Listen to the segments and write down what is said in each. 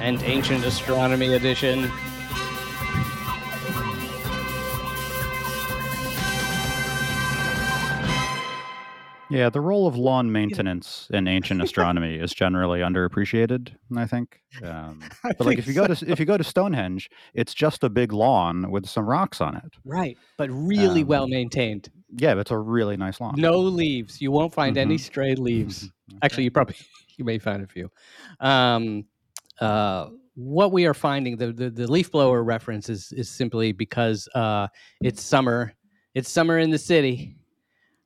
and ancient astronomy edition. Yeah, the role of lawn maintenance in ancient astronomy is generally underappreciated. I think. Um, I but like, if you go to if you go to Stonehenge, it's just a big lawn with some rocks on it. Right, but really Um, well maintained. Yeah, but it's a really nice lawn. No leaves. You won't find any Mhm. stray leaves. Mhm. Actually, you probably you may find a few. Um, uh, what we are finding the, the the leaf blower reference is is simply because uh, it's summer. It's summer in the city.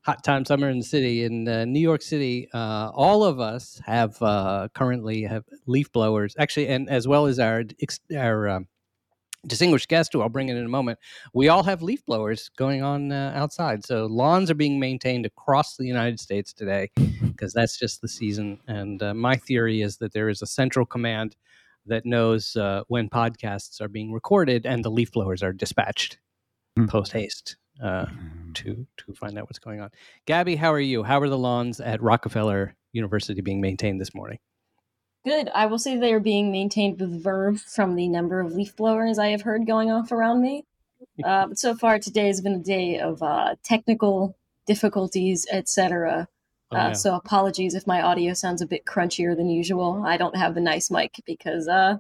Hot time summer in the city in uh, New York City. Uh, all of us have uh, currently have leaf blowers. Actually, and as well as our our um, distinguished guest, who I'll bring in in a moment. We all have leaf blowers going on uh, outside. So lawns are being maintained across the United States today because that's just the season. And uh, my theory is that there is a central command that knows uh, when podcasts are being recorded and the leaf blowers are dispatched Hmm. post haste uh, Mm. to to find out what's going on. Gabby, how are you? How are the lawns at Rockefeller University being maintained this morning? Good. I will say they are being maintained with verve from the number of leaf blowers I have heard going off around me. Uh, but so far, today has been a day of uh, technical difficulties, etc. Oh, uh. So apologies if my audio sounds a bit crunchier than usual. I don't have the nice mic because uh,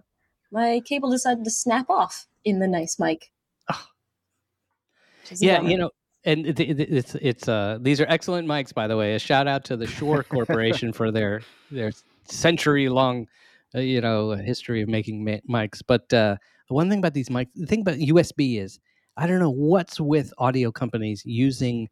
my cable decided to snap off in the nice mic. A yeah bummer. you know and it, it, it's it's uh these are excellent mics by the way a shout out to the Shure corporation for their their century long uh, you know history of making ma- mics but uh one thing about these mics the thing about usb is i don't know what's with audio companies using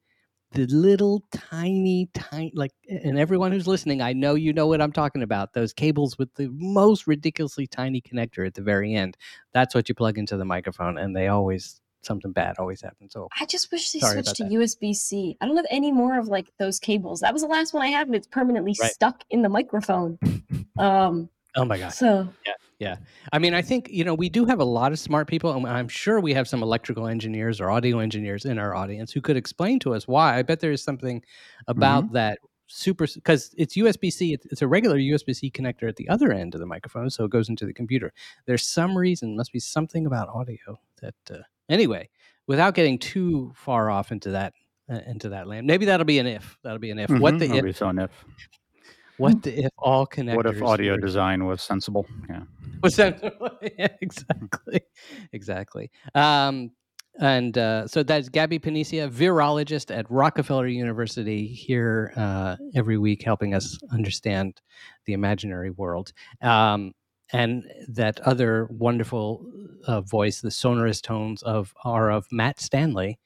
the little tiny tiny like and everyone who's listening i know you know what i'm talking about those cables with the most ridiculously tiny connector at the very end. That's what you plug into the microphone and they always something bad always happens so I just wish they switched to USB C. I don't have any more of like those cables. That was the last one I had, and it's permanently Right. stuck in the microphone. Um, oh my god so yeah. yeah. I mean, I think you know we do have a lot of smart people, and I'm sure we have some electrical engineers or audio engineers in our audience who could explain to us why. I bet there is something about that super because it's USB C. It's, it's a regular USB C connector at the other end of the microphone, so it goes into the computer. There's some reason, must be something about audio that. Uh, anyway, without getting too far off into that uh, into that land, maybe that'll be an if. That'll be an if. What Mhm, the if? so if. What the if all connectors? What if audio were- design was sensible? Yeah. was sensible? yeah, exactly exactly um and uh, so that's Gabby Panicia, virologist at Rockefeller University, here uh, every week helping us understand the imaginary world. Um, and that other wonderful uh, voice, the sonorous tones of are of Matt Stanley,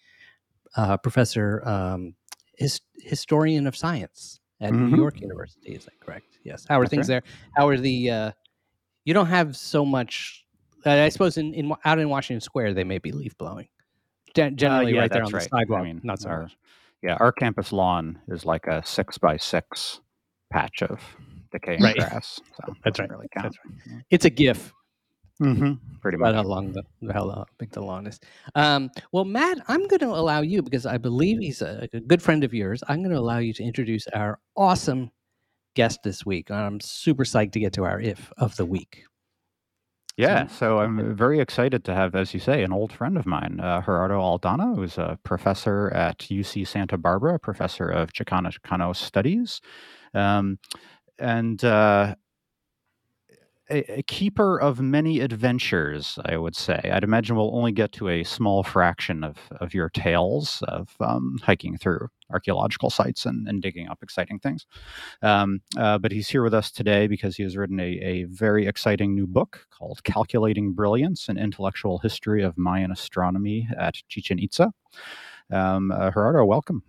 uh, professor, um, his, historian of science at New Mhm. York University. Is that correct? Yes. How are That's things right. there? How are the uh, you don't have so much. Uh, I suppose in, in out in Washington Square they may be leaf blowing. Gen- generally, Uh, yeah, right there on right. the sidewalk. I mean, not so our, much. Yeah, our campus lawn is like a six by six patch of decaying Right. grass. So That's right. Really count. That's right. It's a GIF. hmm Pretty About much. how long the how long- big the lawn is. Um, well, Matt, I'm going to allow you because I believe he's a, a good friend of yours. I'm going to allow you to introduce our awesome guest this week. I'm super psyched to get to our if of the week. Yeah, so I'm very excited to have, as you say, an old friend of mine, uh, Gerardo Aldana, who's a professor at UC Santa Barbara, professor of Chicano Studies, um, and uh, a, a keeper of many adventures, I would say. I'd imagine we'll only get to a small fraction of, of your tales of um, hiking through archaeological sites and, and digging up exciting things. Um, uh, but he's here with us today because he has written a, a very exciting new book called Calculating Brilliance An Intellectual History of Mayan Astronomy at Chichen Itza. Um, uh, Gerardo, welcome.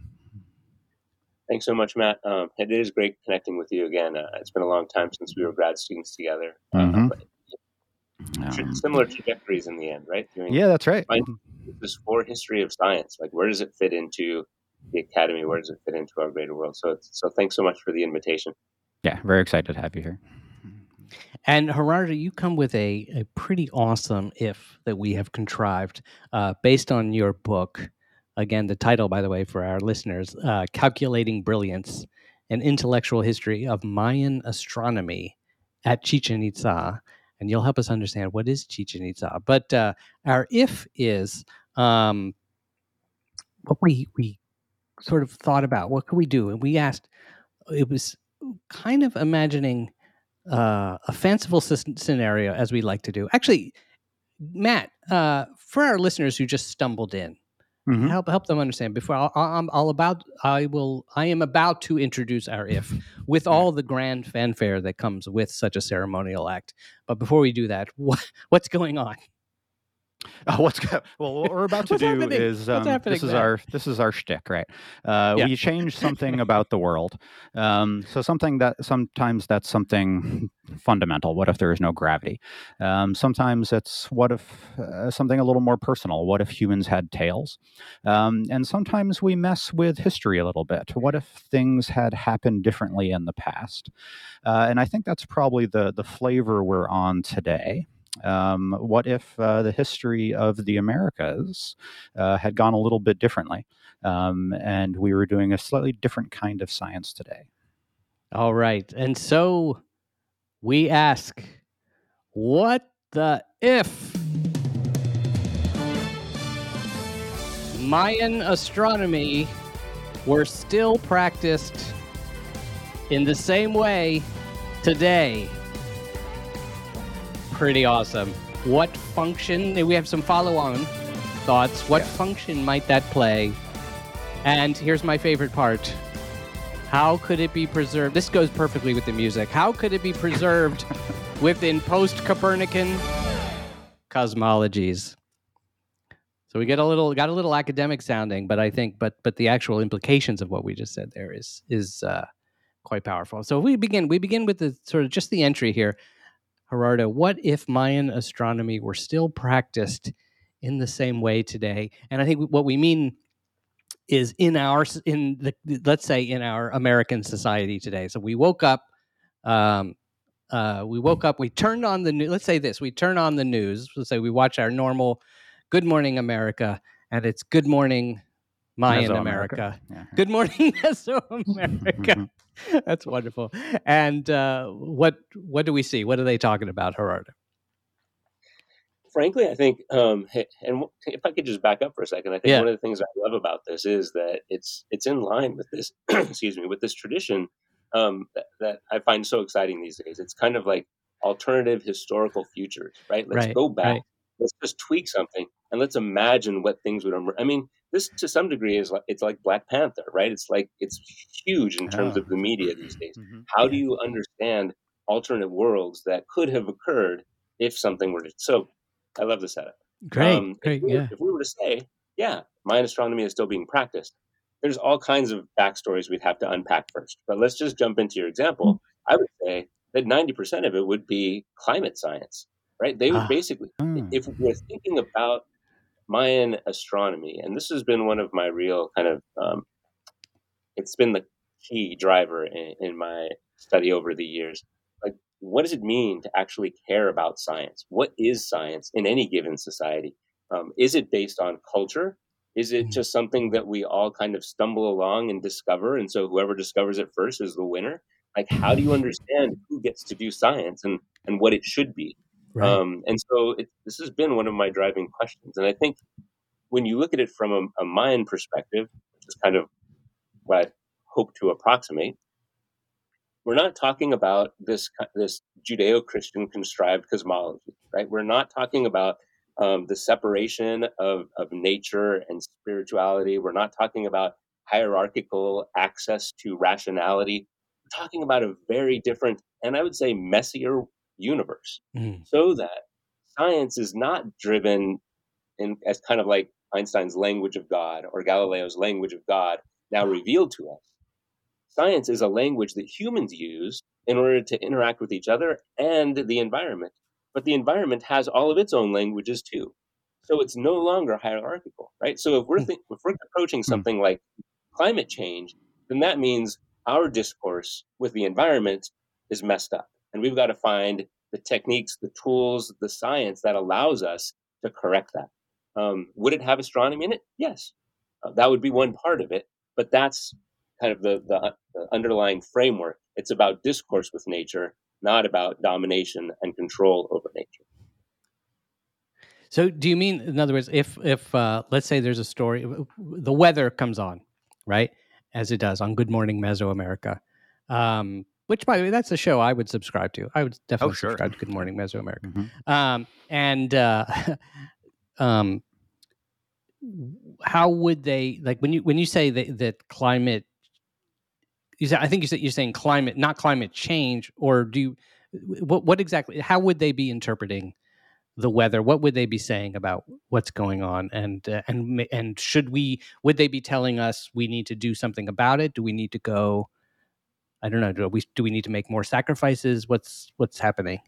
Thanks so much, Matt. Um, it is great connecting with you again. Uh, it's been a long time since we were grad students together. Mhm. Uh, tr- Um, similar trajectories in the end, right? Doing yeah, that's right. Fine. this for history of science. Like, where does it fit into the academy? Where does it fit into our greater world? So, it's, so thanks so much for the invitation. Yeah, very excited to have you here. And Gerardo, you come with a, a pretty awesome if that we have contrived uh, based on your book. Again, the title, by the way, for our listeners uh, Calculating Brilliance An Intellectual History of Mayan Astronomy at Chichen Itza. And you'll help us understand what is Chichen Itza. But uh, our if is um, what we, we sort of thought about. What could we do? And we asked, it was kind of imagining uh, a fanciful scenario as we like to do. Actually, Matt, uh, for our listeners who just stumbled in, Mhm. help help them understand. Before I'll, I'm all about, I will, I am about to introduce our if with all the grand fanfare that comes with such a ceremonial act. But before we do that, what, what's going on? Uh, what's well, what we're about to do happening? is um, this is there? our this is our shtick, right? Uh, Yeah. We change something about the world. Um, so something that sometimes that's something fundamental. What if there is no gravity? Um, sometimes it's what if uh, something a little more personal. What if humans had tails? Um, and sometimes we mess with history a little bit. What if things had happened differently in the past? Uh, and I think that's probably the the flavor we're on today. Um, what if uh, the history of the Americas uh, had gone a little bit differently, um, and we were doing a slightly different kind of science today? All right, and so we ask, what the if? Mayan astronomy were still practiced in the same way today. Pretty awesome. What function? We have some follow on thoughts. What Yeah. function might that play? And here's my favorite part. How could it be preserved? This goes perfectly with the music. How could it be preserved within post Copernican cosmologies? So we get a little got a little academic sounding, but I think but but the actual implications of what we just said there is is uh, quite powerful. So we begin we begin with the sort of just the entry here. Gerardo, what if Mayan astronomy were still practiced in the same way today? And I think what we mean is in our in the let's say in our American society today. So we woke up, um, uh, we woke up, we turned on the news. Let's say this: we turn on the news. Let's say we watch our normal Good Morning America, and it's Good Morning Mayan Mesoamerica. America. Yeah. Good morning, Mesoamerica. That's wonderful. And uh, what what do we see? What are they talking about, Gerardo? Frankly, I think, um, and if I could just back up for a second, I think Yeah. one of the things I love about this is that it's it's in line with this, excuse me, with this tradition um, that, that I find so exciting these days. It's kind of like alternative historical futures, right? Let's Right, go back, right. let's just tweak something, and let's imagine what things would. I mean, this to some degree is like it's like Black Panther, right? It's like it's huge in terms Oh. of the media these days. Mhm. How do you understand alternate worlds that could have occurred if something were to? So, I love the setup. Great, Um, great, if we, yeah. If we were to say, yeah, Mayan astronomy is still being practiced, there's all kinds of backstories we'd have to unpack first. But let's just jump into your example. I would say that 90% of it would be climate science, right? They would Ah. basically, Hmm. if we're thinking about Mayan astronomy, and this has been one of my real kind of, um, it's been the key driver in, in my study over the years. Like, what does it mean to actually care about science? What is science in any given society? Um, is it based on culture? Is it Mhm. just something that we all kind of stumble along and discover? And so whoever discovers it first is the winner? Like, how do you understand who gets to do science and, and what it should be? Right. Um, and so it, this has been one of my driving questions. And I think when you look at it from a, a Mayan perspective, which is kind of what I hope to approximate, we're not talking about this this Judeo-Christian contrived cosmology, right? We're not talking about um, the separation of, of nature and spirituality. We're not talking about hierarchical access to rationality. We're talking about a very different, and I would say messier universe Mm. so that science is not driven in as kind of like Einstein's language of God or Galileo's language of God now revealed to us. science is a language that humans use in order to interact with each other and the environment. But the environment has all of its own languages too. So it's no longer hierarchical, right? So if we're Hmm. think, if we're approaching something like climate change, then that means our discourse with the environment is messed up, and we've got to find the techniques, the tools, the science that allows us to correct that. Um, would it have astronomy in it? Yes, uh, that would be one part of it, but that's kind of the, the, the underlying framework. It's about discourse with nature, not about domination and control over nature. So, do you mean, in other words, if if uh, let's say there's a story, the weather comes on, right, as it does on Good Morning Mesoamerica, um, which by the way, that's a show I would subscribe to. I would definitely sure. subscribe to Good Morning Mesoamerica. Mhm. Um, and uh, um, how would they like when you when you say that that climate? You said, I think you said you're saying climate, not climate change, or do you? What what exactly? How would they be interpreting? the weather what would they be saying about what's going on and uh, and and should we would they be telling us we need to do something about it do we need to go i don't know do we do we need to make more sacrifices what's what's happening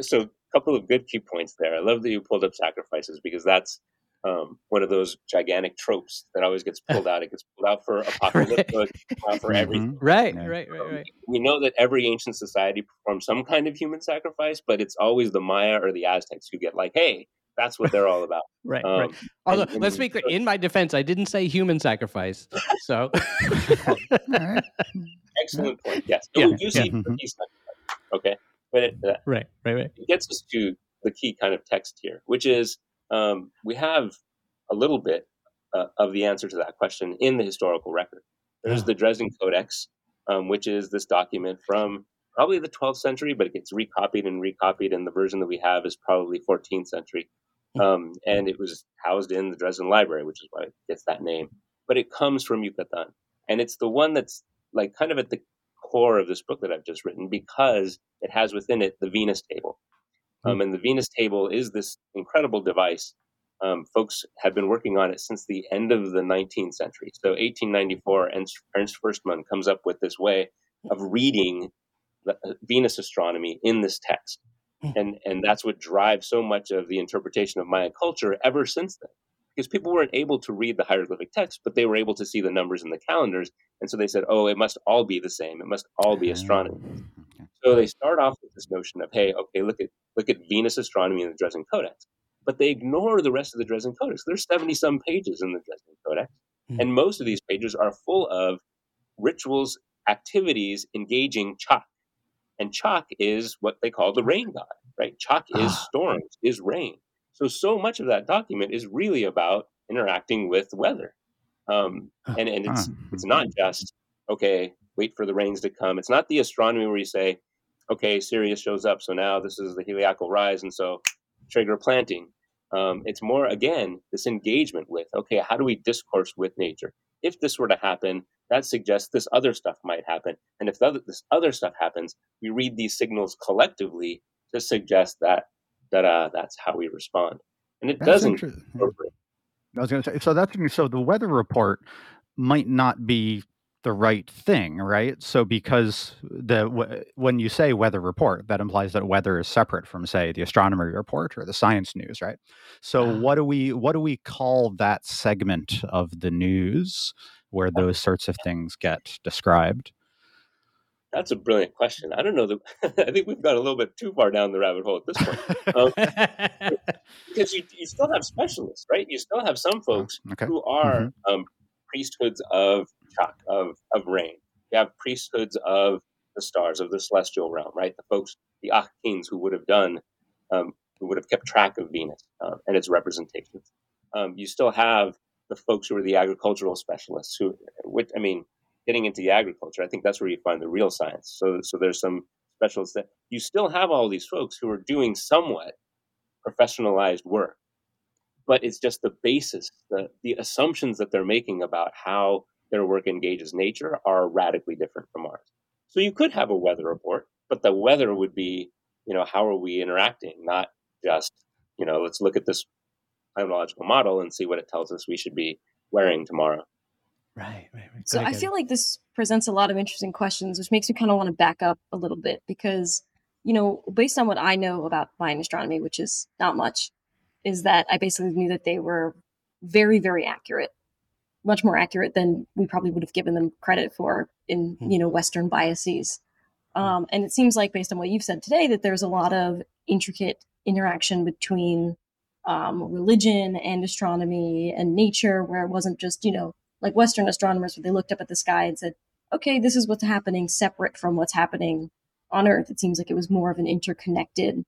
So, a couple of good key points there. I love that you pulled up sacrifices because that's um, one of those gigantic tropes that always gets pulled out. It gets pulled out for apocalyptic, uh, for Mhm. everything. right Yeah. right right right We know that every ancient society performed some kind of human sacrifice, but it's always the Maya or the Aztecs who get like, "Hey, that's what they're all about." right Um, right although and- let's be clear in my defense i didn't say human sacrifice so right. Excellent point. Yes, Yeah, we do see yeah. peace sacrifice, Okay, but it, uh, right right right it gets us to the key kind of text here, which is um, we have a little bit uh, of the answer to that question in the historical record. There's Ah. the Dresden Codex, um, which is this document from probably the 12th century, but it gets recopied and recopied, and the version that we have is probably 14th century. Hmm. Um, and it was housed in the Dresden Library, which is why it gets that name. But it comes from Yucatan, and it's the one that's like kind of at the core of this book that I've just written because it has within it the Venus table. Um, and the Venus table is this incredible device. Um, folks have been working on it since the end of the 19th century. So 1894, Ernst, Ernst Förstemann comes up with this way of reading the, uh, Venus astronomy in this text. And, and that's what drives so much of the interpretation of Mayan culture ever since then. Because people weren't able to read the hieroglyphic text, but they were able to see the numbers in the calendars. And so they said, oh, it must all be the same. It must all be astronomy. So they start off with this notion of, hey, okay, look at look at Venus astronomy in the Dresden Codex, but they ignore the rest of the Dresden Codex. There's seventy some pages in the Dresden Codex, Mhm. and most of these pages are full of rituals, activities engaging Chak, and Chak is what they call the rain god, right? Chak is Ah. storms, is rain. So so much of that document is really about interacting with weather, um, and and it's Huh. it's not just okay wait for the rains to come it's not the astronomy where you say okay sirius shows up so now this is the heliacal rise and so trigger planting um, it's more again this engagement with okay how do we discourse with nature if this were to happen that suggests this other stuff might happen. And if the other, this other stuff happens we read these signals collectively to suggest that that uh, that's how we respond. And it That's doesn't I was going to say, so that's so the weather report might not be the right thing, right? So because the w- when you say weather report, that implies that weather is separate from, say, the astronomy report or the science news, right? So Ah. what do we what do we call that segment of the news where those sorts of things get described? That's a brilliant question. I don't know that I think we've got a little bit too far down the rabbit hole at this point um, because you, you still have specialists, right? You still have some folks okay. who are um, priesthoods of Chak, of of rain. You have priesthoods of the stars, of the celestial realm, right? The folks, the Achkins, who would have done, um, who would have kept track of Venus uh, and its representations. Um, you still have the folks who are the agricultural specialists, who, which I mean, getting into the agriculture, I think that's where you find the real science. So, so there's some specialists that you still have all these folks who are doing somewhat professionalized work, but it's just the basis, the the assumptions that they're making about how their work engages nature are radically different from ours. So you could have a weather report, but the weather would be, you know, how are we interacting, not just, you know, let's look at this climatological model and see what it tells us we should be wearing tomorrow. Right, right, right. So I feel like this presents a lot of interesting questions, which makes me kind of want to back up a little bit because, you know, based on what I know about Mayan astronomy, which is not much, is that I basically knew that they were very, very accurate, much more accurate than we probably would have given them credit for in, Hmm. you know, Western biases. Um, and it seems like, based on what you've said today, that there's a lot of intricate interaction between um, religion and astronomy and nature, where it wasn't just, you know, like Western astronomers, where they looked up at the sky and said, okay, this is what's happening separate from what's happening on Earth. It seems like it was more of an interconnected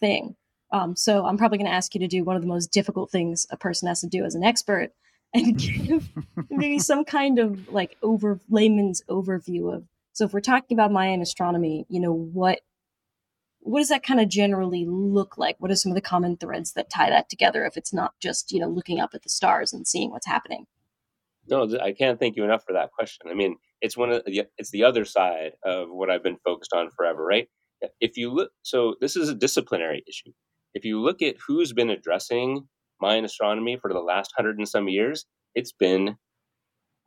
thing. Um, so I'm probably going to ask you to do one of the most difficult things a person has to do as an expert and give maybe some kind of like over layman's overview of. So if we're talking about Mayan astronomy, you know what what does that kind of generally look like? What are some of the common threads that tie that together? If it's not just you know looking up at the stars and seeing what's happening. No, I can't thank you enough for that question. I mean, it's one of the, it's the other side of what I've been focused on forever, right? If you look, so this is a disciplinary issue. If you look at who's been addressing Mayan astronomy for the last hundred and some years, it's been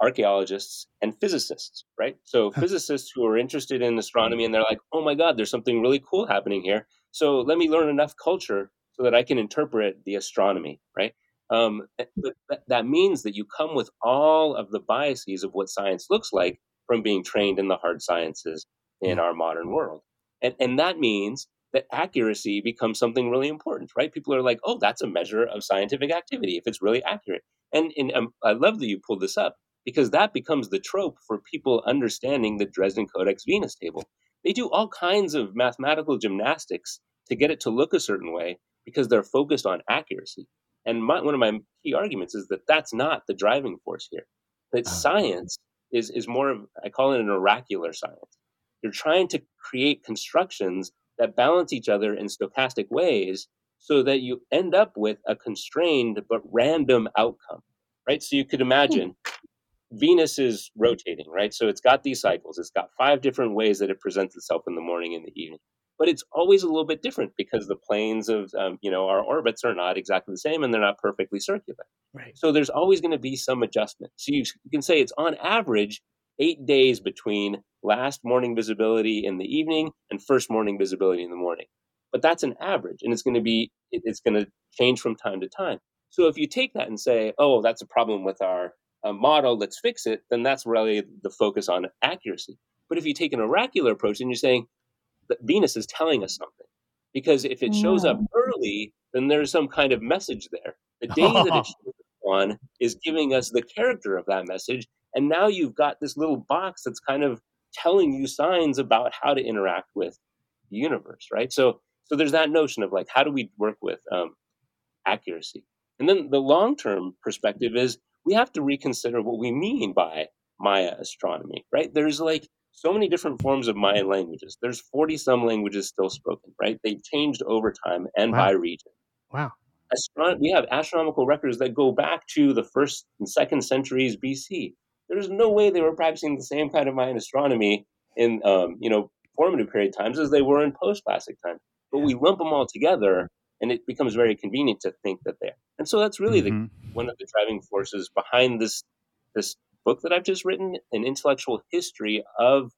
archaeologists and physicists, right? So physicists who are interested in astronomy mm. and they're like, oh my God, there's something really cool happening here. So let me learn enough culture so that I can interpret the astronomy, right? Um, eh, hmm. but that, that means that you come with all of the biases of what science looks like from being trained in the hard sciences in hmm. our modern world. And, and that means that accuracy becomes something really important, right? People are like, oh, that's a measure of scientific activity if it's really accurate. And, and um, I love that you pulled this up because that becomes the trope for people understanding the Dresden Codex Venus table. They do all kinds of mathematical gymnastics to get it to look a certain way because they're focused on accuracy. And my, one of my key arguments is that that's not the driving force here. That Oh. science is is more of I call it an oracular science. You're trying to create constructions that balance each other in stochastic ways so that you end up with a constrained but random outcome. Right? So you could imagine Venus is rotating, right? So it's got these cycles. It's got five different ways that it presents itself in the morning and the evening. But it's always a little bit different because the planes of um, you know our orbits are not exactly the same and they're not perfectly circular. Right. So there's always going to be some adjustment. So you, you can say it's on average eight days between last morning visibility in the evening and first morning visibility in the morning. But that's an average, and it's going to be it's going to change from time to time. So if you take that and say, oh, that's a problem with our uh, model, let's fix it, then that's really the focus on accuracy. But if you take an oracular approach and you're saying that Venus is telling us something, because if it shows up early, then there's some kind of message there. The day that it shows up on is giving us the character of that message, and now you've got this little box that's kind of telling you signs about how to interact with the universe, right? So, so there's that notion of like, how do we work with um, accuracy? And then the long term perspective is we have to reconsider what we mean by Maya astronomy, right? There's like so many different forms of Mayan languages. There's 40 some languages still spoken, right? They've changed over time and Wow. by region. Wow. Astron- we have astronomical records that go back to the first and second centuries BC. There's no way they were practicing the same kind of Mayan astronomy in, um, you know, formative period times as they were in post-classic times. But we lump them all together, and it becomes very convenient to think that they're. And so that's really the Mhm. one of the driving forces behind this this book that I've just written, an intellectual history of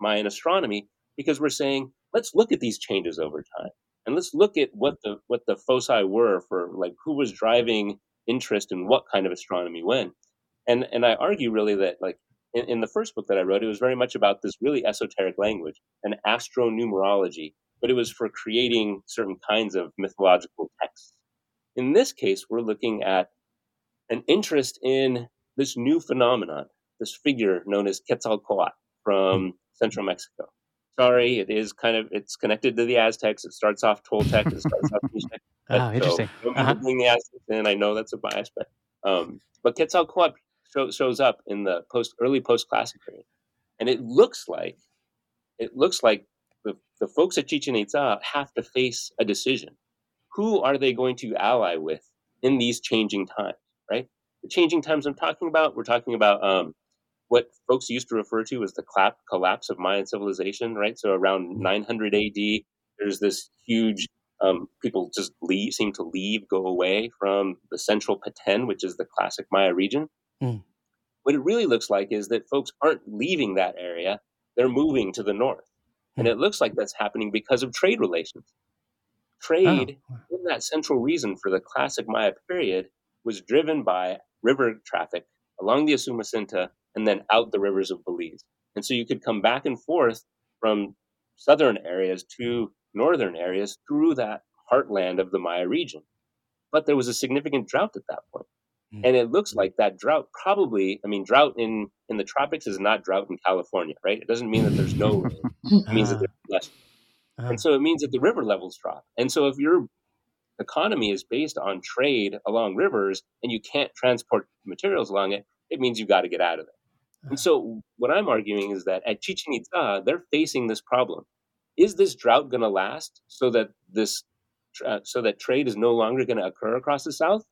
Mayan astronomy, because we're saying let's look at these changes over time, and let's look at what the what the foci were for like who was driving interest in what kind of astronomy when, and and I argue really that like in, in the first book that I wrote, it was very much about this really esoteric language, an astronumerology, but it was for creating certain kinds of mythological texts. In this case, we're looking at an interest in this new phenomenon, this figure known as Quetzalcoatl from central Mexico. Sorry, it is kind of it's connected to the Aztecs. It starts off Toltec. It starts off Mixtec. Ah, But, interesting. So, Uh-huh. bring the Aztecs in. I know that's a bias, but um, but Quetzalcoatl show, shows up in the post early post classic period, and it looks like it looks like the, the folks at Chichen Itza have to face a decision. Who are they going to ally with in these changing times? Right, the changing times I'm talking about. We're talking about um, what folks used to refer to as the clap, collapse of Mayan civilization. Right, so around 900 AD, there's this huge um, people just leave, seem to leave, go away from the central Peten, which is the classic Maya region. Mm. what it really looks like is that folks aren't leaving that area, they're moving to the north. And it looks like that's happening because of trade relations. Trade, Oh. in that central reason for the classic Maya period, was driven by river traffic along the Usumacinta and then out the rivers of Belize. And so you could come back and forth from southern areas to northern areas through that heartland of the Maya region. But there was a significant drought at that point. Mm. And it looks like that drought probably, I mean, drought in, in the tropics is not drought in California, right? It doesn't mean that there's no rain. It means that Ah, there's less. ah. And so it means that the river levels drop. And so if your economy is based on trade along rivers and you can't transport materials along it, it means you've got to get out of it. And so what I'm arguing is that at Chichen Itza, they're facing this problem. Is this drought going to last so that this uh, so that trade is no longer going to occur across the south?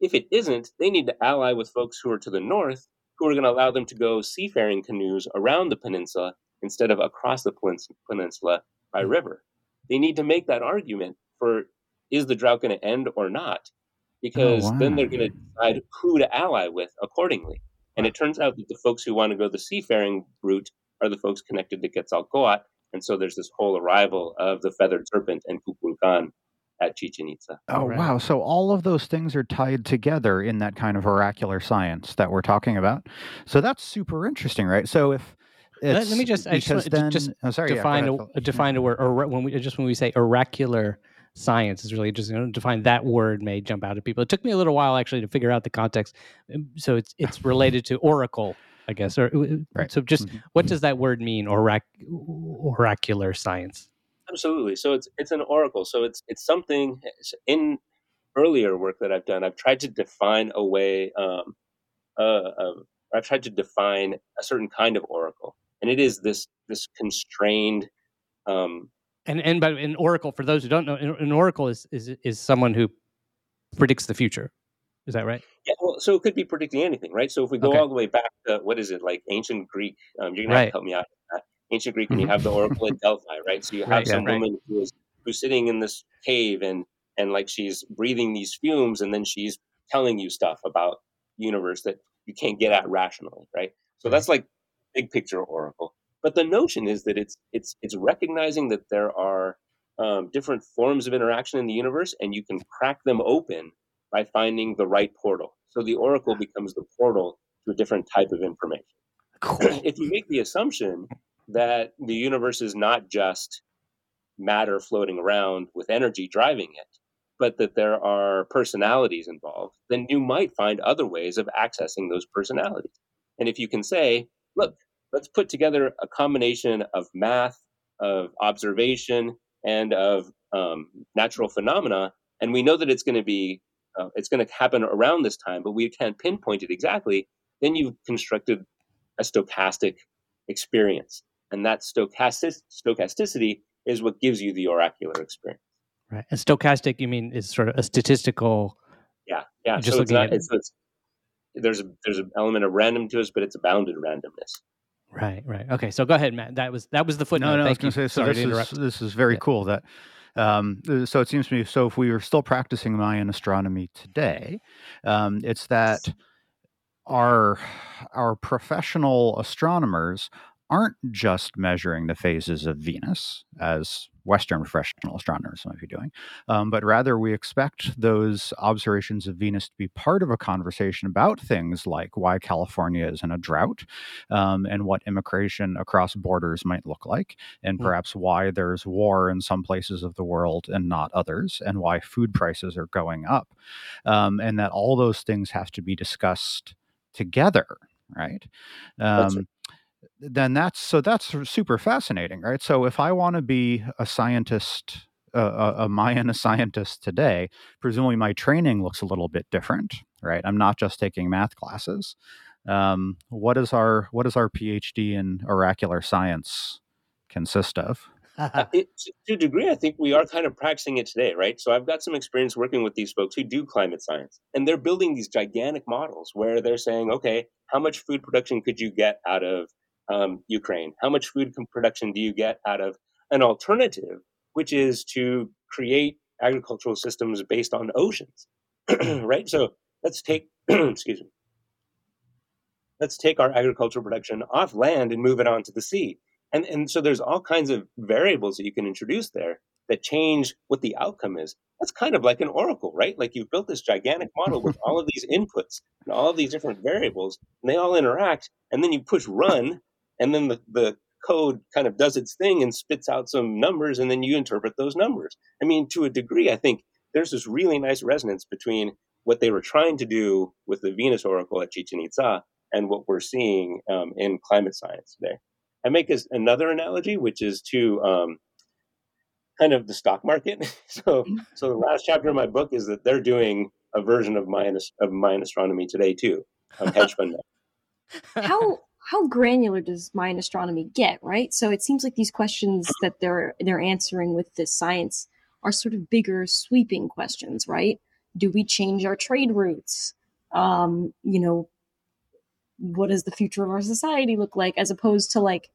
If it isn't, they need to ally with folks who are to the north who are going to allow them to go seafaring canoes around the peninsula instead of across the peninsula by Mm. river. They need to make that argument for is the drought going to end or not? Because then they're going to decide who to ally with accordingly. And it turns out that the folks who want to go the seafaring route are the folks connected to Quetzalcoatl. And so there's this whole arrival of the feathered serpent and Kukulkan at Chichen Itza. Oh Right. wow! So all of those things are tied together in that kind of oracular science that we're talking about. So that's super interesting, right? So if Let, it's let me just, I just, because want then just oh, sorry, define ahead, a, Phil. a define a word or when we just when we say oracular science is really just you know, define that word may jump out at people. It took me a little while actually to figure out the context. Um, So it's it's related to oracle, I guess. Or uh, Right. so just Mhm. what does that word mean? Orac oracular science. Absolutely. So it's it's an oracle. So it's it's something in earlier work that I've done. I've tried to define a way. Um, uh, um, I've tried to define a certain kind of oracle, and it is this this constrained. Um, And and by an oracle, for those who don't know, an, oracle is is is someone who predicts the future. Is that right? yeah, well, so it could be predicting anything, right? So if we go Okay. all the way back to what is it like ancient Greek? Um, you're gonna have Right. to help me out. With that. Ancient Greek, when you Mhm. have the oracle at Delphi, right? So you have Right, yeah, some right. woman who is who's sitting in this cave and and like she's breathing these fumes, and then she's telling you stuff about universe that you can't get at rationally, right? So Right. that's like big picture oracle. But the notion is that it's it's it's recognizing that there are um, different forms of interaction in the universe, and you can crack them open by finding the right portal. So the oracle becomes the portal to a different type of information. Cool. if you make the assumption that the universe is not just matter floating around with energy driving it, but that there are personalities involved, then you might find other ways of accessing those personalities. And if you can say, look, let's put together a combination of math, of observation, and of um, natural phenomena, and we know that it's going to be uh, it's going to happen around this time, but we can't pinpoint it exactly. Then you've constructed a stochastic experience, and that stochastic stochasticity is what gives you the oracular experience. Right. And stochastic, you mean, is sort of a statistical. Yeah, yeah. Just so it's looking not. at- It's, it's there's a there's an element of random to us, but it's a bounded randomness. Right. Right. Okay. So go ahead, Matt. That was that was the footnote. No, no, I was going to say. So Sorry this to is interrupt. this is very Yeah. cool. That um, so it seems to me. So if we were still practicing Mayan astronomy today, um, it's that our our professional astronomers aren't just measuring the phases of Venus as Western professional astronomers might be doing, um, but rather we expect those observations of Venus to be part of a conversation about things like why California is in a drought um, and what immigration across borders might look like, and Hmm. perhaps why there's war in some places of the world and not others, and why food prices are going up, um, and that all those things have to be discussed together, right? Then that's so that's super fascinating, right? So if I want to be a scientist, uh, a, a scientist today, presumably my training looks a little bit different, right? I'm not just taking math classes. Um, what is our what is our PhD in oracular science consist of? Uh, it, to a degree, I think we are kind of practicing it today, right? So I've got some experience working with these folks who do climate science, and they're building these gigantic models where they're saying, okay, how much food production could you get out of um, Ukraine? How much food production do you get out of an alternative, which is to create agricultural systems based on oceans, right? So let's take, excuse me. let's take our agricultural production off land and move it onto the sea. And, and so there's all kinds of variables that you can introduce there that change what the outcome is. That's kind of like an oracle, right? Like you've built this gigantic model with all of these inputs and all of these different variables, and they all interact. And then you push run, and then the, the code kind of does its thing and spits out some numbers, and then you interpret those numbers. I mean, to a degree, I think there's this really nice resonance between what they were trying to do with the Venus oracle at Chichen Itza and what we're seeing um, in climate science today. I make this, another analogy, which is to um, kind of the stock market. so, so the last chapter of my book is that they're doing a version of my of Mayan astronomy today too, of hedge fund. how how granular does Mayan astronomy get? Right. So it seems like these questions that they're they're answering with this science are sort of bigger, sweeping questions, right? Do we change our trade routes? Um, you know, what does the future of our society look like as opposed to like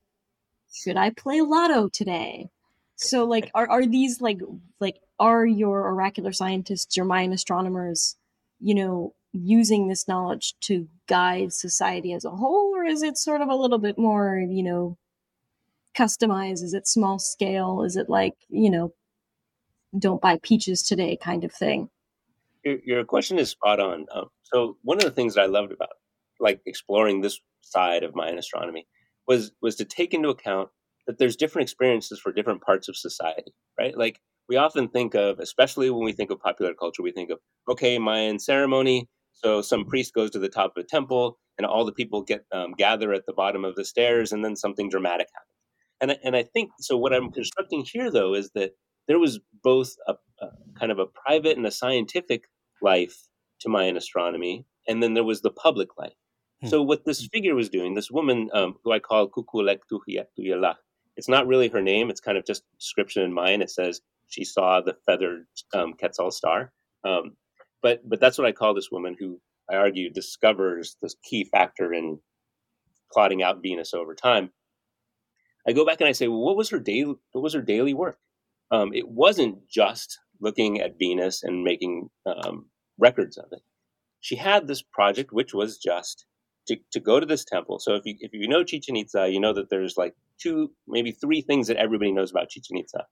should i play lotto today so like are, are these like like are your oracular scientists your mayan astronomers you know using this knowledge to guide society as a whole or is it sort of a little bit more you know customized is it small scale is it like you know don't buy peaches today kind of thing your, your question is spot on um, so one of the things that i loved about like exploring this side of Mayan astronomy was was to take into account that there's different experiences for different parts of society, right? Like we often think of, especially when we think of popular culture, we think of okay, Mayan ceremony. So some priest goes to the top of a temple, and all the people get um, gather at the bottom of the stairs, and then something dramatic happens. And and I think so. What I'm constructing here, though, is that there was both a, a kind of a private and a scientific life to Mayan astronomy, and then there was the public life. Hmm. So what this figure was doing, this woman um, who I call Kukulek it's not really her name. It's kind of just description in mine. It says she saw the feathered um, Quetzal star. Um, but but that's what I call this woman who I argue discovers this key factor in plotting out Venus over time. I go back and I say, well, what was her daily what was her daily work? Um, it wasn't just looking at Venus and making um, records of it. She had this project, which was just to, to go to this temple. So if you if you know Chichen Itza, you know that there's like two, maybe three things that everybody knows about Chichen Itza.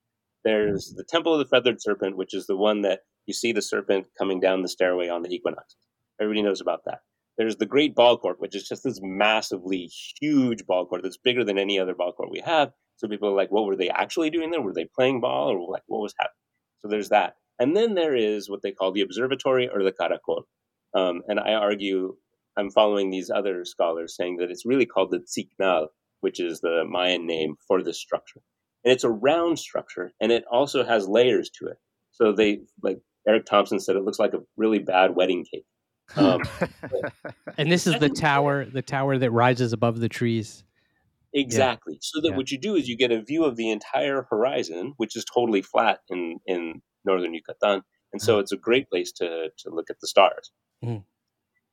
There's the Temple of the Feathered Serpent, which is the one that you see the serpent coming down the stairway on the equinox. Everybody knows about that. There's the Great Ball Court, which is just this massively huge ball court that's bigger than any other ball court we have. So people are like, what were they actually doing there? Were they playing ball or like what was happening? So there's that. And then there is what they call the observatory or the caracol. Um, and I argue I'm following these other scholars saying that it's really called the tziknal, which is the Mayan name for this structure. And it's a round structure, and it also has layers to it. So they, like Eric Thompson said, it looks like a really bad wedding cake. Um, and this is the tower, the tower that rises above the trees. Exactly. Yeah. So that yeah. what you do is you get a view of the entire horizon, which is totally flat in in northern Yucatan, and so mm-hmm. it's a great place to to look at the stars. Mm.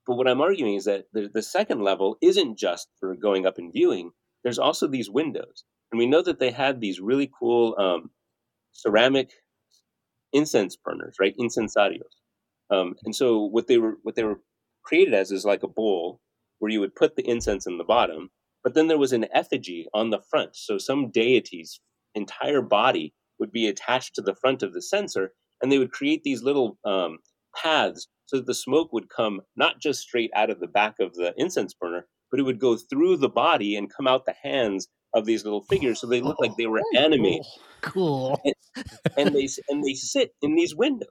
But what I'm arguing is that the, the second level isn't just for going up and viewing. There's also these windows, and we know that they had these really cool um, ceramic incense burners, right? Incensarios. Um, and so what they were what they were created as is like a bowl where you would put the incense in the bottom, but then there was an effigy on the front. So some deity's entire body would be attached to the front of the censer, and they would create these little um, paths so that the smoke would come not just straight out of the back of the incense burner, but it would go through the body and come out the hands of these little figures, so they look like they were oh, animated. Cool. And, and they and they sit in these windows.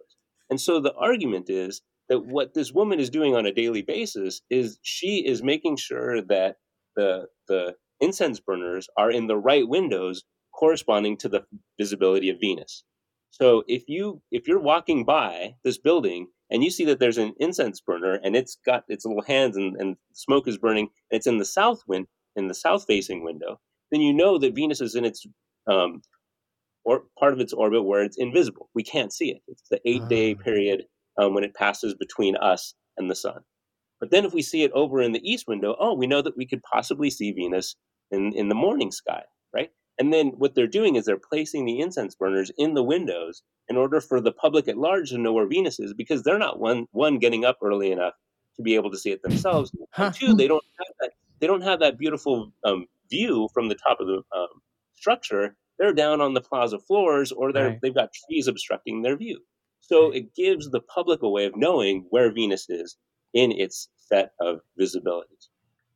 And so the argument is that what this woman is doing on a daily basis is she is making sure that the the incense burners are in the right windows corresponding to the visibility of Venus. So if you if you're walking by this building and you see that there's an incense burner and it's got its little hands and, and smoke is burning and it's in the south wind in the south facing window then you know that venus is in its um, or part of its orbit where it's invisible we can't see it it's the eight day ah. period um, when it passes between us and the sun but then if we see it over in the east window oh we know that we could possibly see venus in, in the morning sky right and then what they're doing is they're placing the incense burners in the windows in order for the public at large to know where Venus is because they're not one one getting up early enough to be able to see it themselves. Huh. And two, they don't have that they don't have that beautiful um, view from the top of the um, structure. They're down on the plaza floors, or they're Right. they've got trees obstructing their view. So it gives the public a way of knowing where Venus is in its set of visibilities.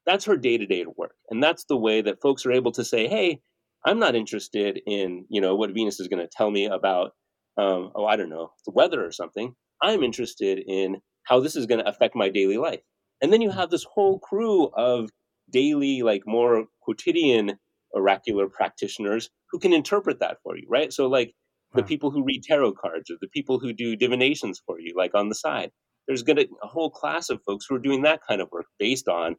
That's her day to day work, and that's the way that folks are able to say, "Hey, I'm not interested in you know what Venus is going to tell me about um, oh I don't know the weather or something. I'm interested in how this is going to affect my daily life." And then you have this whole crew of daily, like more quotidian oracular practitioners who can interpret that for you, right? So like the people who read tarot cards or the people who do divinations for you, like on the side. There's gonna a whole class of folks who are doing that kind of work based on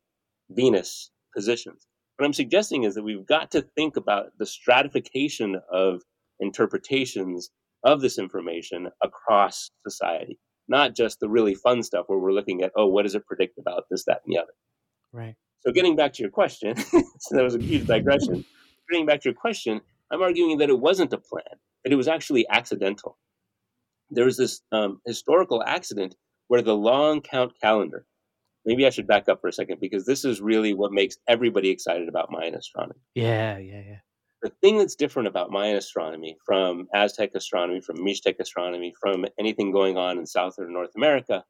Venus positions. What I'm suggesting is that we've got to think about the stratification of interpretations of this information across society, not just the really fun stuff where we're looking at, oh, what does it predict about this, that, and the other. Right. So getting back to your question, so that was a huge digression. Getting back to your question, I'm arguing that it wasn't a plan, that it was actually accidental. There was this um, historical accident where the long count calendar. Maybe I should back up for a second because this is really what makes everybody excited about Mayan astronomy. Yeah, yeah, yeah. The thing that's different about Mayan astronomy from Aztec astronomy, from Mixtec astronomy, from anything going on in South or North America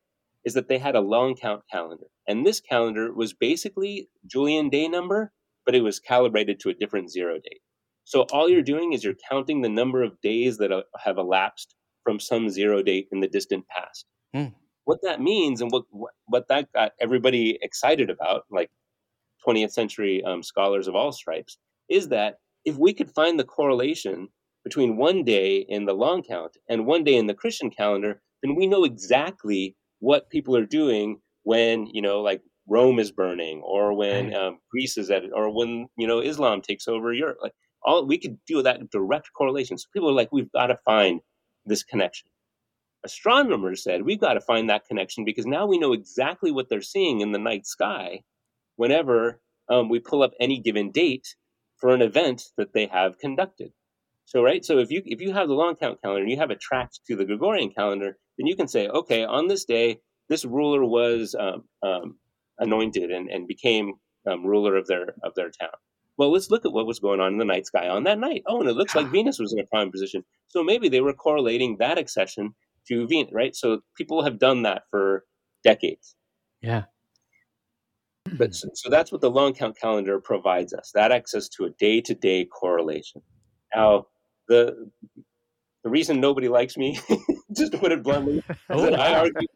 is that they had a long count calendar. And this calendar was basically Julian day number, but it was calibrated to a different zero date. So all you're doing is you're counting the number of days that uh, have elapsed from some zero date in the distant past. Hmm. What that means and what, what what that got everybody excited about, like 20th century um, scholars of all stripes, is that if we could find the correlation between one day in the long count and one day in the Christian calendar, then we know exactly what people are doing when you know like Rome is burning or when um, Greece is at it or when you know Islam takes over Europe. Like all we could do with that direct correlation. So people are like, we've got to find this connection. Astronomers said we've got to find that connection because now we know exactly what they're seeing in the night sky whenever um, we pull up any given date for an event that they have conducted. So right, so if you if you have the long count calendar and you have it tracked to the Gregorian calendar, then you can say, okay, on this day, this ruler was um, um, anointed and, and became um, ruler of their of their town. Well, let's look at what was going on in the night sky on that night. Oh, and it looks like Venus was in a prime position. So maybe they were correlating that accession to Venus, right? So people have done that for decades. Yeah. But so, so that's what the long count calendar provides us that access to a day to day correlation. Now, the the reason nobody likes me, just to put it bluntly, is Oh, that I argue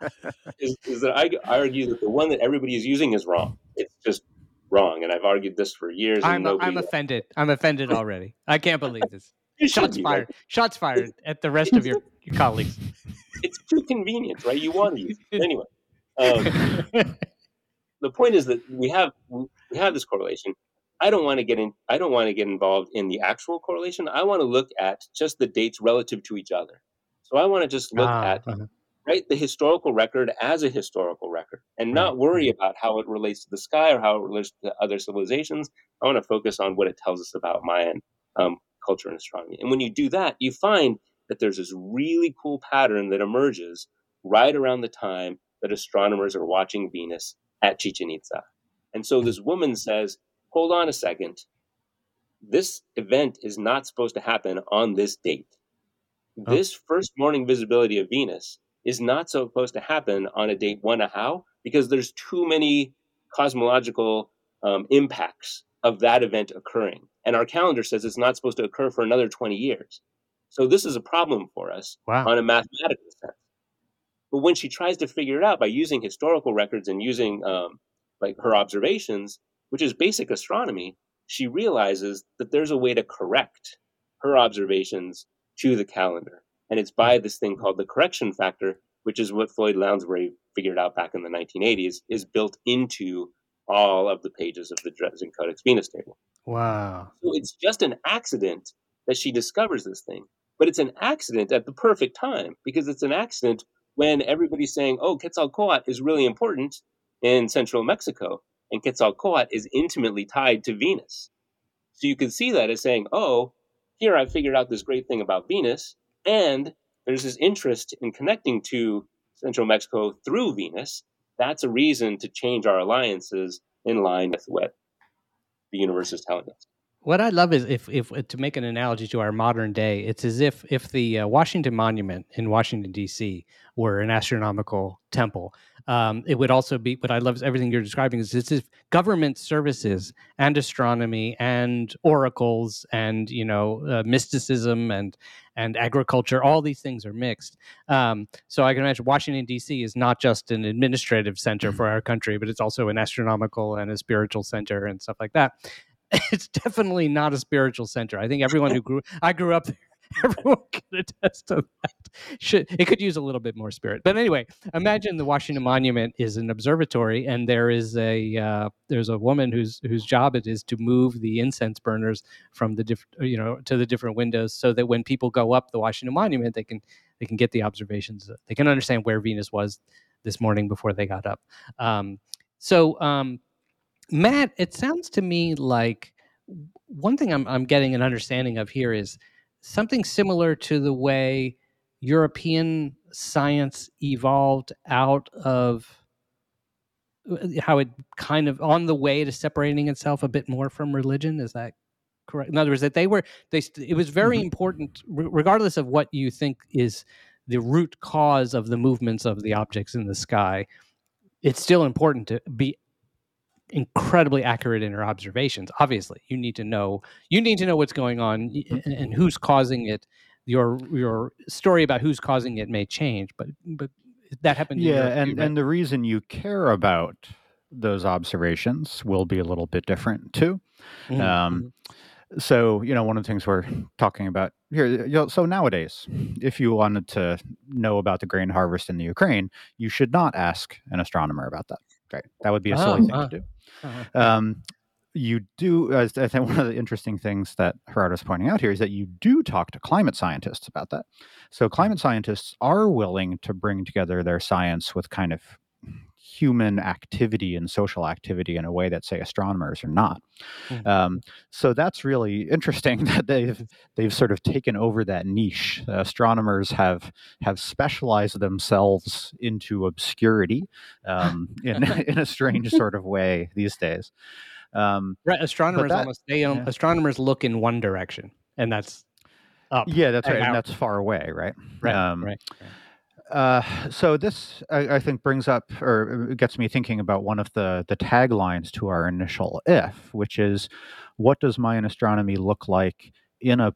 is, is that I, I argue that the one that everybody is using is wrong. It's just wrong, and I've argued this for years. I'm nobody I'm offended. I'm offended already. I can't believe this. Shots be, right? fired. Shots fired at the rest of your, your colleagues. It's too convenient, right? You want to use it anyway. Um, the point is that we have we have this correlation. I don't want to get in. I don't want to get involved in the actual correlation. I want to look at just the dates relative to each other. So I want to just look Ah, at uh-huh. right the historical record as a historical record, and not worry about how it relates to the sky or how it relates to other civilizations. I want to focus on what it tells us about Mayan um, culture and astronomy. And when you do that, you find that there's this really cool pattern that emerges right around the time that astronomers are watching Venus at Chichen Itza. And so this woman says, hold on a second. This event is not supposed to happen on this date. Oh. This first morning visibility of Venus is not supposed to happen on a date one Ahau because there's too many cosmological um, impacts of that event occurring. And our calendar says it's not supposed to occur for another 20 years. So this is a problem for us Wow. on a mathematical sense. But when she tries to figure it out by using historical records and using um, like her observations, which is basic astronomy, she realizes that there's a way to correct her observations to the calendar. And it's by this thing called the correction factor, which is what Floyd Lounsbury figured out back in the 1980s, is built into all of the pages of the Dresden Codex Venus table. Wow. So it's just an accident that she discovers this thing. But it's an accident at the perfect time because it's an accident when everybody's saying, oh, Quetzalcoatl is really important in central Mexico, and Quetzalcoatl is intimately tied to Venus. So you can see that as saying, oh, here I figured out this great thing about Venus, and there's this interest in connecting to central Mexico through Venus. that's a reason to change our alliances in line with what the universe is telling us. What I love is if, if to make an analogy to our modern day, it's as if if the uh, Washington Monument in Washington D.C. were an astronomical temple. Um, it would also be. What I love is everything you're describing is it's if government services and astronomy and oracles and you know uh, mysticism and and agriculture. All these things are mixed. Um, so I can imagine Washington D.C. is not just an administrative center for our country, but it's also an astronomical and a spiritual center and stuff like that. it's definitely not a spiritual center. I think everyone who grew I grew up there, everyone can attest to that. Should it could use a little bit more spirit. But anyway, imagine the Washington Monument is an observatory, and there is a uh, there's a woman whose whose job it is to move the incense burners from the different you know to the different windows, so that when people go up the Washington Monument, they can they can get the observations. They can understand where Venus was this morning before they got up. Um, so um, Matt, it sounds to me like one thing I'm, I'm getting an understanding of here is something similar to the way European science evolved out of uh, how it kind of on the way to separating itself a bit more from religion. Is that correct? In other words, that they were they it was very mm-hmm. important, regardless of what you think is the root cause of the movements of the objects in the sky. It's still important to be incredibly accurate in her observations obviously you need to know you need to know what's going on and who's causing it your your story about who's causing it may change but but that happened yeah and and the reason you care about those observations will be a little bit different too mm-hmm. um, mm-hmm. so you know one of the things we're talking about here you know, so nowadays if you wanted to know about the grain harvest in the ukraine you should not ask an astronomer about that right that would be a silly oh, thing uh, to do. Uh-huh. Um, you do, I think one of the interesting things that Gerardo's pointing out here is that you do talk to climate scientists about that. So, climate scientists are willing to bring together their science with kind of human activity and social activity in a way that say astronomers are not. Mm-hmm. Um, so that's really interesting that they've they've sort of taken over that niche. Uh, astronomers have have specialized themselves into obscurity um, in in a strange sort of way these days. Um, right, astronomers that, almost they yeah. astronomers look in one direction, and that's up. Yeah, that's right, and that's far away, right? Right, um, right. right. Uh, so this, I, I, think, brings up or gets me thinking about one of the the taglines to our initial if, which is, "What does Mayan astronomy look like in a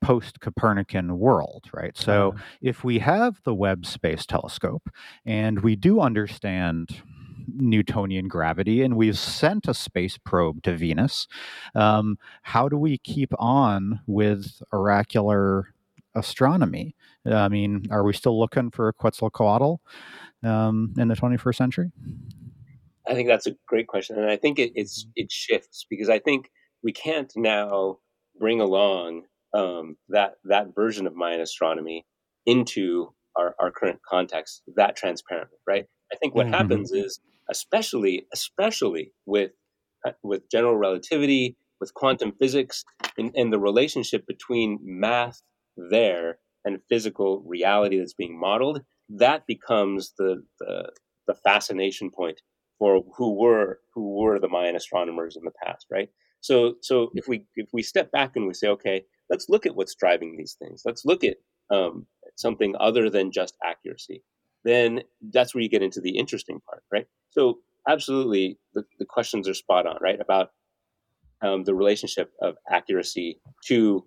post Copernican world?" Right. So uh-huh. if we have the Webb Space Telescope and we do understand Newtonian gravity, and we've sent a space probe to Venus. Um, how do we keep on with oracular astronomy? I mean, are we still looking for Quetzalcoatl um, in the 21st century? I think that's a great question, and I think it, it's it shifts because I think we can't now bring along um, that that version of Mayan astronomy into our, our current context that transparently, right? I think what mm-hmm. happens is, especially especially with uh, with general relativity, with quantum physics, and, and the relationship between math there and physical reality that's being modeled, that becomes the, the, the fascination point for who were who were the Mayan astronomers in the past, right? So so if we if we step back and we say, okay, let's look at what's driving these things. Let's look at um, something other than just accuracy. Then that's where you get into the interesting part, right? So absolutely, the, the questions are spot on, right? About um, the relationship of accuracy to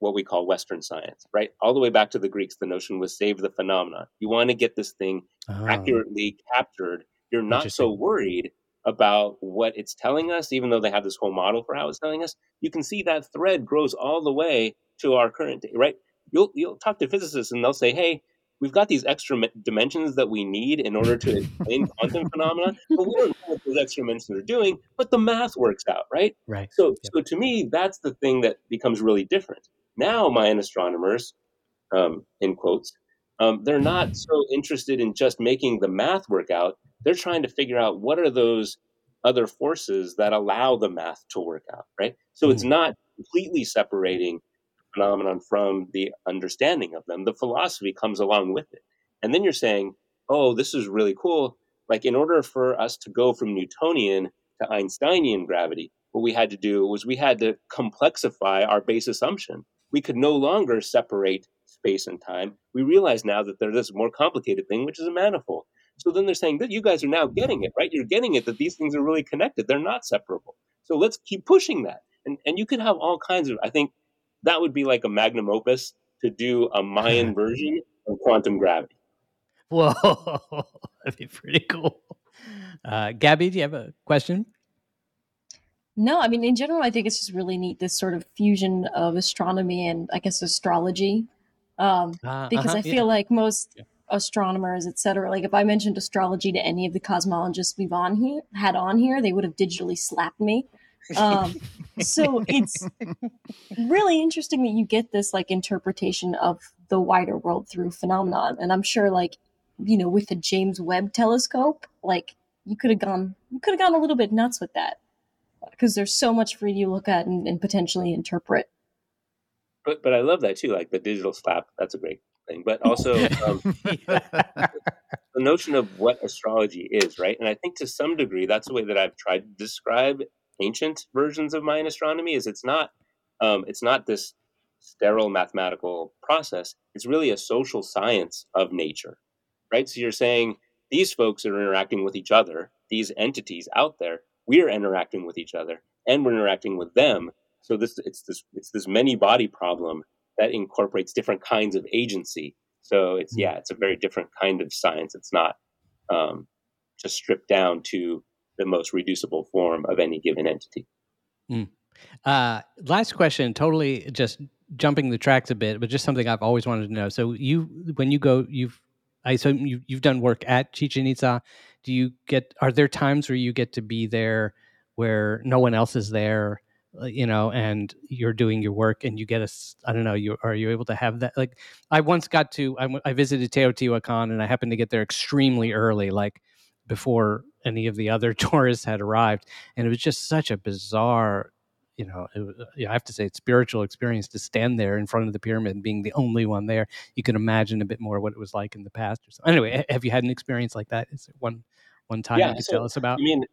what we call Western science, right? All the way back to the Greeks, the notion was save the phenomenon. You want to get this thing oh. accurately captured. You're not so worried about what it's telling us, even though they have this whole model for how it's telling us. You can see that thread grows all the way to our current day, right? You'll you'll talk to physicists and they'll say, "Hey, we've got these extra dimensions that we need in order to explain quantum phenomena, but we don't know what those extra dimensions are doing. But the math works out, right? Right. So, yep. so to me, that's the thing that becomes really different. Now, Mayan astronomers, um, in quotes, um, they're not so interested in just making the math work out. They're trying to figure out what are those other forces that allow the math to work out, right? So it's hmm. not completely separating phenomenon from the understanding of them. The philosophy comes along with it. And then you're saying, oh, this is really cool. Like, in order for us to go from Newtonian to Einsteinian gravity, what we had to do was we had to complexify our base assumption. We could no longer separate space and time. We realize now that there's this more complicated thing, which is a manifold. So then they're saying that you guys are now getting it, right? You're getting it that these things are really connected. They're not separable. So let's keep pushing that. And and you could have all kinds of I think that would be like a magnum opus to do a Mayan version of quantum gravity. Whoa, that'd be pretty cool. Uh, Gabby, do you have a question? No, I mean, in general, I think it's just really neat this sort of fusion of astronomy and I guess astrology. Um, Uh, because uh-huh, I feel yeah. like most Yeah. astronomers, etc., like if I mentioned astrology to any of the cosmologists we've on here had on here, they would have digitally slapped me. Um, so it's really interesting that you get this like interpretation of the wider world through phenomenon, and I'm sure like you know with the James Webb Telescope, like you could have gone you could have gone a little bit nuts with that because there's so much for you to look at and, and potentially interpret. But but I love that too, like the digital slap. That's a great thing. But also um, the notion of what astrology is, right? And I think to some degree that's the way that I've tried to describe ancient versions of Mayan astronomy. Is it's not um, it's not this sterile mathematical process. It's really a social science of nature, right? So you're saying these folks are interacting with each other, these entities out there. We're interacting with each other, and we're interacting with them. So this it's this it's this many body problem that incorporates different kinds of agency. So it's Mm. yeah, it's a very different kind of science. It's not um, just stripped down to the most reducible form of any given entity. Uh, last question, totally just jumping the tracks a bit, but just something I've always wanted to know. So you, when you go, you've, I assume you, you've done work at Chichen Itza. Do you get? Are there times where you get to be there where no one else is there? uh, You know, and you're doing your work, and you get a. I don't know. You are you able to have that? Like, I once got to. I visited Teotihuacan, and I happened to get there extremely early, like before any of the other tourists had arrived, and it was just such a bizarre you know, it, I have to say, it's spiritual experience to stand there in front of the pyramid and being the only one there. You can imagine a bit more what it was like in the past. Or something. Anyway, ha- have you had an experience like that? Is there one one time Yeah, you could so, tell us about? I mean,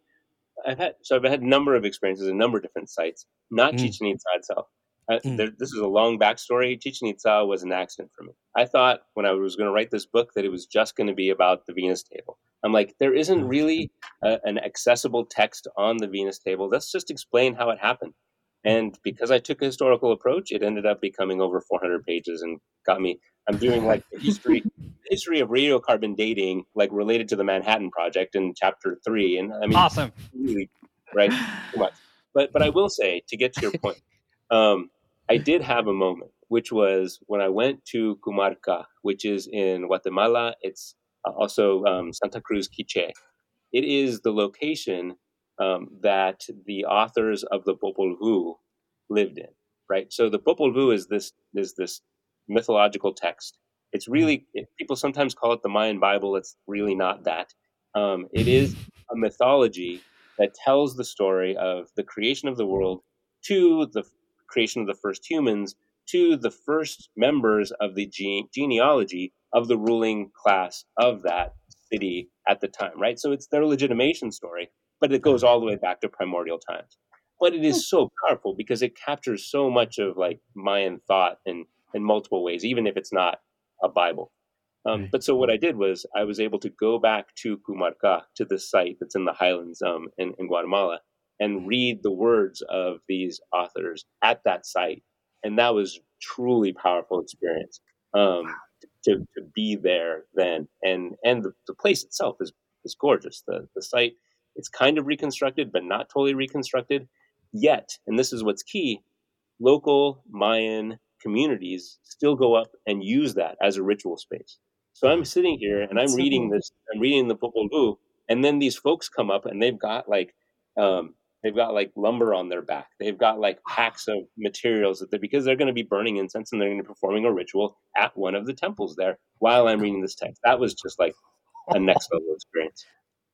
I've had so I've had a number of experiences, in a number of different sites. Not Mm. Chichen Itza itself. Uh, Mm. there, this is a long backstory. Chichen Itza was an accident for me. I thought when I was going to write this book that it was just going to be about the Venus table. I'm like, there isn't Mm. really a, an accessible text on the Venus table. Let's just explain how it happened. And because I took a historical approach, it ended up becoming over 400 pages and got me. I'm doing like the history history of radiocarbon dating, like related to the Manhattan Project in chapter three. And I mean, awesome. really, right? Too much. But but I will say to get to your point, um, I did have a moment, which was when I went to Cumarca, which is in Guatemala. It's uh, also um, Santa Cruz Quiche. It is the location um, that the authors of the Popol Vuh lived in, right? So the Popol Vuh is this is this mythological text. It's really it, people sometimes call it the Mayan Bible. It's really not that. Um, it is a mythology that tells the story of the creation of the world to the creation of the first humans to the first members of the gene- genealogy of the ruling class of that city at the time, right? So it's their legitimation story, but it goes all the way back to primordial times. But it is so powerful because it captures so much of like Mayan thought in in multiple ways, even if it's not a Bible. Um, Right. But so what I did was I was able to go back to Cumarca, to the site that's in the highlands um, in, in Guatemala, and read the words of these authors at that site, and that was truly powerful experience um, to, to be there then, and and the, the place itself is is gorgeous. The the site it's kind of reconstructed, but not totally reconstructed yet. And this is what's key: local Mayan communities still go up and use that as a ritual space. So I'm sitting here and I'm reading this, I'm reading the Popol Vuh, and then these folks come up and they've got like, um, they've got like lumber on their back. They've got like packs of materials that they because they're going to be burning incense and they're going to be performing a ritual at one of the temples there while I'm reading this text. That was just like a next level experience.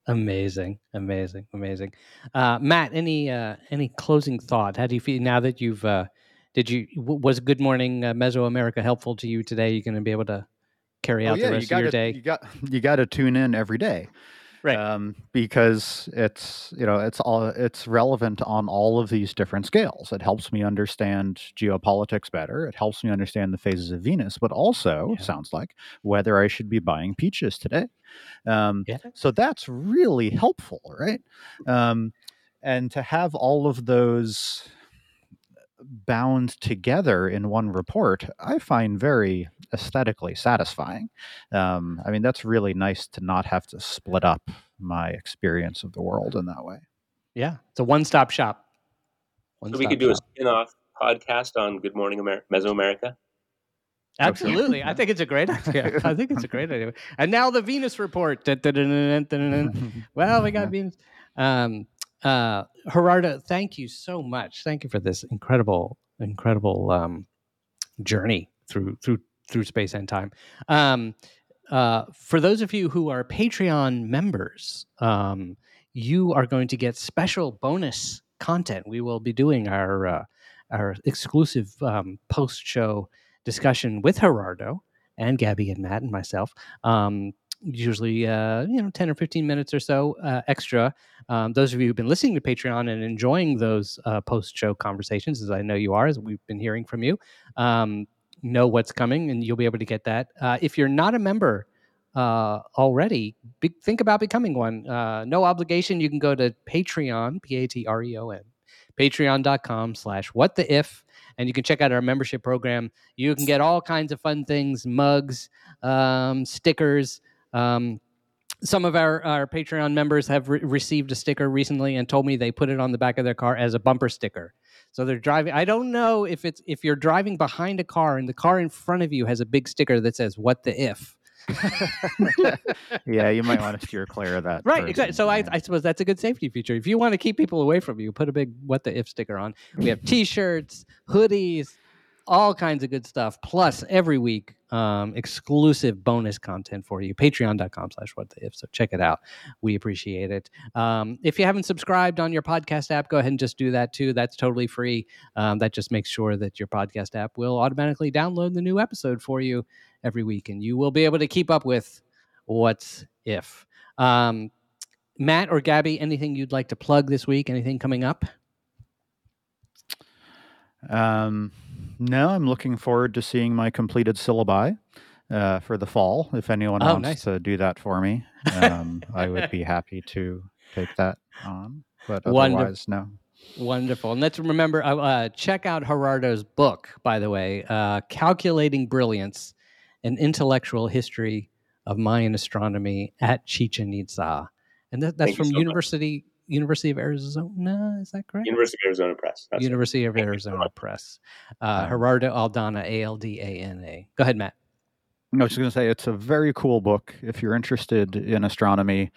Amazing, amazing, amazing. Uh, Matt, any uh, any closing thought? How do you feel now that you've? Uh, did you was Good Morning uh, Mesoamerica helpful to you today? You're going to be able to carry Oh out yeah, the rest of your day. you got you got to tune in every day. Right. Um, because it's you know it's all it's relevant on all of these different scales. It helps me understand geopolitics better. It helps me understand the phases of Venus, but also Yeah. sounds like whether I should be buying peaches today. Um, Yeah. so that's really helpful, right? Um, and to have all of those bound together in one report, I find very aesthetically satisfying. Um, I mean, that's really nice to not have to split up my experience of the world in that way. Yeah, it's a one-stop shop. So we could do a spin-off podcast on Good Morning Amer- Mesoamerica. Absolutely, I think it's a great idea. I think it's a great idea. And now the Venus report. Well, we got Yeah. Venus. Um, uh, Gerardo, thank you so much. Thank you for this incredible, incredible um, journey through through through space and time. Um, uh, for those of you who are Patreon members, um, you are going to get special bonus content. We will be doing our uh, our exclusive um, post show discussion with Gerardo and Gabby and Matt and myself. Um, usually, uh, you know, ten or fifteen minutes or so uh, extra. Um, those of you who've been listening to Patreon and enjoying those uh, post show conversations, as I know you are, as we've been hearing from you. Um, know what's coming and you'll be able to get that. Uh, if you're not a member uh, already, be, think about becoming one. Uh, no obligation. You can go to Patreon, P A T R E O N, patreon.com slash what the if, and you can check out our membership program. You can get all kinds of fun things mugs, um, stickers. Um, some of our, our Patreon members have re- received a sticker recently and told me they put it on the back of their car as a bumper sticker. So they're driving. I don't know if it's if you're driving behind a car and the car in front of you has a big sticker that says "What the if." yeah, you might want to steer clear of that. Right, person, exactly. So I. I suppose that's a good safety feature. If you want to keep people away from you, put a big "What the if" sticker on. We have T-shirts, hoodies, all kinds of good stuff. Plus, every week, um, exclusive bonus content for you. Patreon.com/slash What the if. So check it out. We appreciate it. Um, if you haven't subscribed on your podcast app, go ahead and just do that too. That's totally free. Um, that just makes sure that your podcast app will automatically download the new episode for you every week, and you will be able to keep up with what's if. Um, Matt or Gabby, anything you'd like to plug this week? Anything coming up? Um, no, I'm looking forward to seeing my completed syllabi uh, for the fall. If anyone Oh, wants nice. to do that for me, um, I would be happy to take that on. But Wonderful. otherwise, no. Wonderful. And let's remember, uh, uh, check out Gerardo's book, by the way, uh, Calculating Brilliance, an intellectual history of Mayan astronomy at Chichen Itza. And that, that's Thank from so much. University University of Arizona. Is that correct? University of Arizona Press. That's it. University of Thank you so Arizona. Press. Uh, Um, Gerardo Aldana, A L D A N A. Go ahead, Matt. I was just going to say it's a very cool book. If you're interested in astronomy,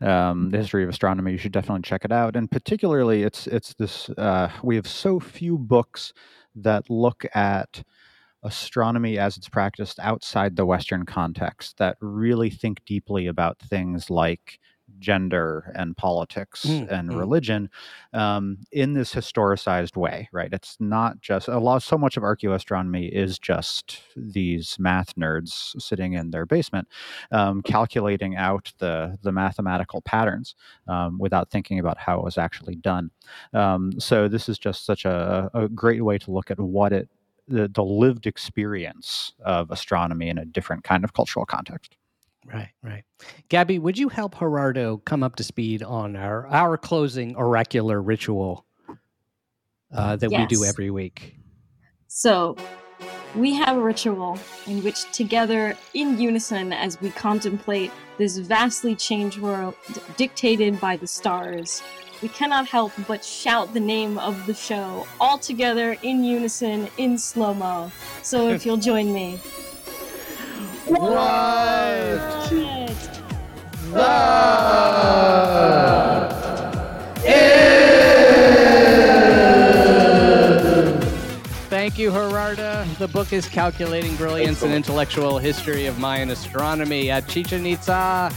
um, the history of astronomy, you should definitely check it out. And particularly, it's it's this. Uh, we have so few books that look at astronomy as it's practiced outside the Western context that really think deeply about things like gender and politics Mm, and mm. religion um, in this historicized way right? It's not just a lot so much of archaeoastronomy is just these math nerds sitting in their basement um, calculating out the the mathematical patterns um, without thinking about how it was actually done. Um, so this is just such a, a great way to look at what it the, the lived experience of astronomy in a different kind of cultural context Right, right. Gabby, would you help Gerardo come up to speed on our our closing oracular ritual uh, that we do every week? So, we have a ritual in which, together in unison, as we contemplate this vastly changed world dictated by the stars, we cannot help but shout the name of the show all together in unison in slow mo. So, if you'll join me. What? Thank you, Gerardo. The book is Calculating Brilliance and Intellectual History of Mayan Astronomy at Chichen Itza.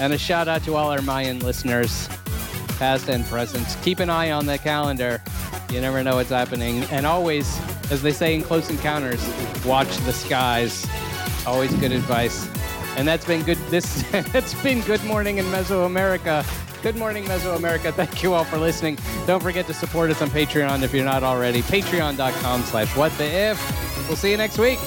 And a shout out to all our Mayan listeners, past and present. Keep an eye on the calendar. You never know what's happening. And always, as they say in Close Encounters, watch the skies. Always good advice. And that's been good. This it's been Good Morning in Mesoamerica. Good morning, Mesoamerica. Thank you all for listening. Don't forget to support us on Patreon if you're not already. Patreon.com slash what the if. We'll see you next week.